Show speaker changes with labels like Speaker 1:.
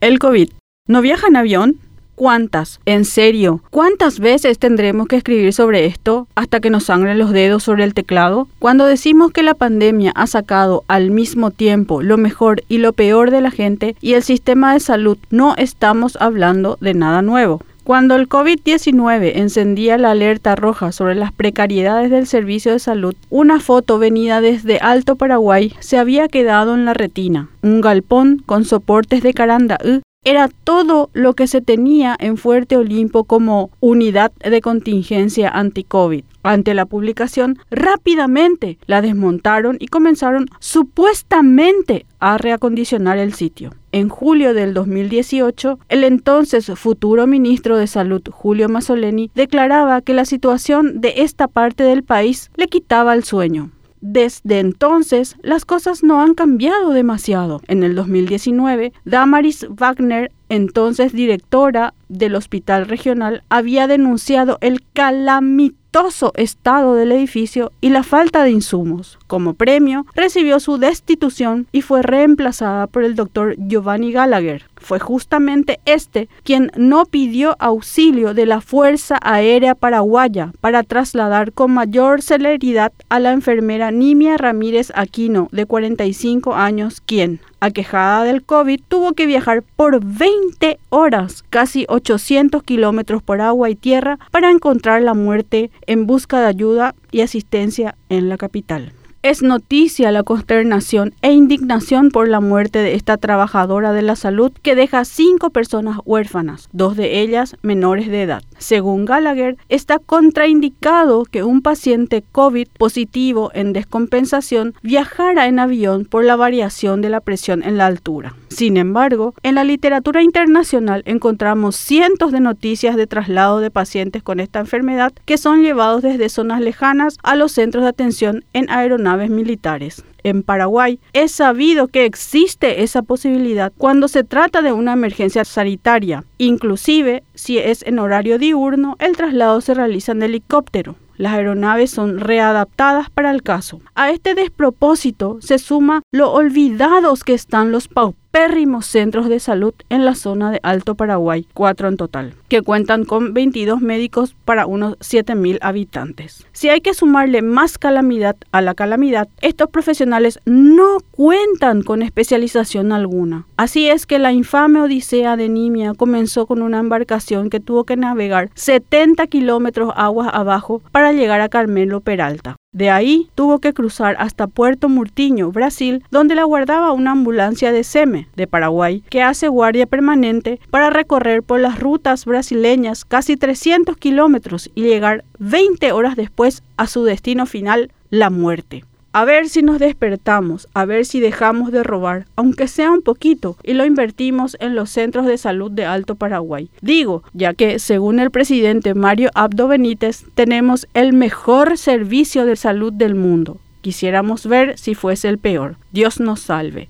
Speaker 1: El COVID. ¿No viaja en avión? ¿Cuántas? ¿En serio? ¿Cuántas veces tendremos que escribir sobre esto hasta que nos sangren los dedos sobre el teclado? Cuando decimos que la pandemia ha sacado al mismo tiempo lo mejor y lo peor de la gente y el sistema de salud, no estamos hablando de nada nuevo. Cuando el COVID-19 encendía la alerta roja sobre las precariedades del servicio de salud, una foto venida desde Alto Paraguay se había quedado en la retina. Un galpón con soportes de carandaú era todo lo que se tenía en Fuerte Olimpo como unidad de contingencia anti-COVID. Ante la publicación, rápidamente la desmontaron y comenzaron supuestamente a reacondicionar el sitio. En julio del 2018, el entonces futuro ministro de Salud, Julio Mazzoleni, declaraba que la situación de esta parte del país le quitaba el sueño. Desde entonces, las cosas no han cambiado demasiado. En el 2019, Damaris Wagner, entonces directora del Hospital Regional, había denunciado el calamitoso estado del edificio y la falta de insumos. Como premio, recibió su destitución y fue reemplazada por el doctor Giovanni Gallagher. Fue justamente este quien no pidió auxilio de la Fuerza Aérea Paraguaya para trasladar con mayor celeridad a la enfermera Nimia Ramírez Aquino, de 45 años, quien, aquejada del COVID, tuvo que viajar por 20 horas, casi 800 kilómetros por agua y tierra, para encontrar la muerte en busca de ayuda y asistencia en la capital. Es noticia la consternación e indignación por la muerte de esta trabajadora de la salud que deja cinco personas huérfanas, dos de ellas menores de edad. Según Gallagher, está contraindicado que un paciente COVID positivo en descompensación viajara en avión por la variación de la presión en la altura. Sin embargo, en la literatura internacional encontramos cientos de noticias de traslado de pacientes con esta enfermedad que son llevados desde zonas lejanas a los centros de atención en aeronaves militares en Paraguay, es sabido que existe esa posibilidad cuando se trata de una emergencia sanitaria. Inclusive, si es en horario diurno, el traslado se realiza en helicóptero. Las aeronaves son readaptadas para el caso. A este despropósito se suma lo olvidados que están los paupérrimos centros de salud en la zona de Alto Paraguay, cuatro en total, que cuentan con 22 médicos para unos 7.000 habitantes. Si hay que sumarle más calamidad a la calamidad, estos profesionales no cuentan con especialización alguna. Así es que la infame odisea de Nimia comenzó con una embarcación que tuvo que navegar 70 kilómetros aguas abajo para llegar a Carmelo Peralta. De ahí tuvo que cruzar hasta Puerto Murtiño, Brasil, donde la guardaba una ambulancia de SEME, de Paraguay, que hace guardia permanente para recorrer por las rutas brasileñas casi 300 kilómetros y llegar 20 horas después a su destino final, la muerte. A ver si nos despertamos, a ver si dejamos de robar, aunque sea un poquito, y lo invertimos en los centros de salud de Alto Paraguay. Digo, ya que según el presidente Mario Abdo Benítez, tenemos el mejor servicio de salud del mundo. Quisiéramos ver si fuese el peor. Dios nos salve.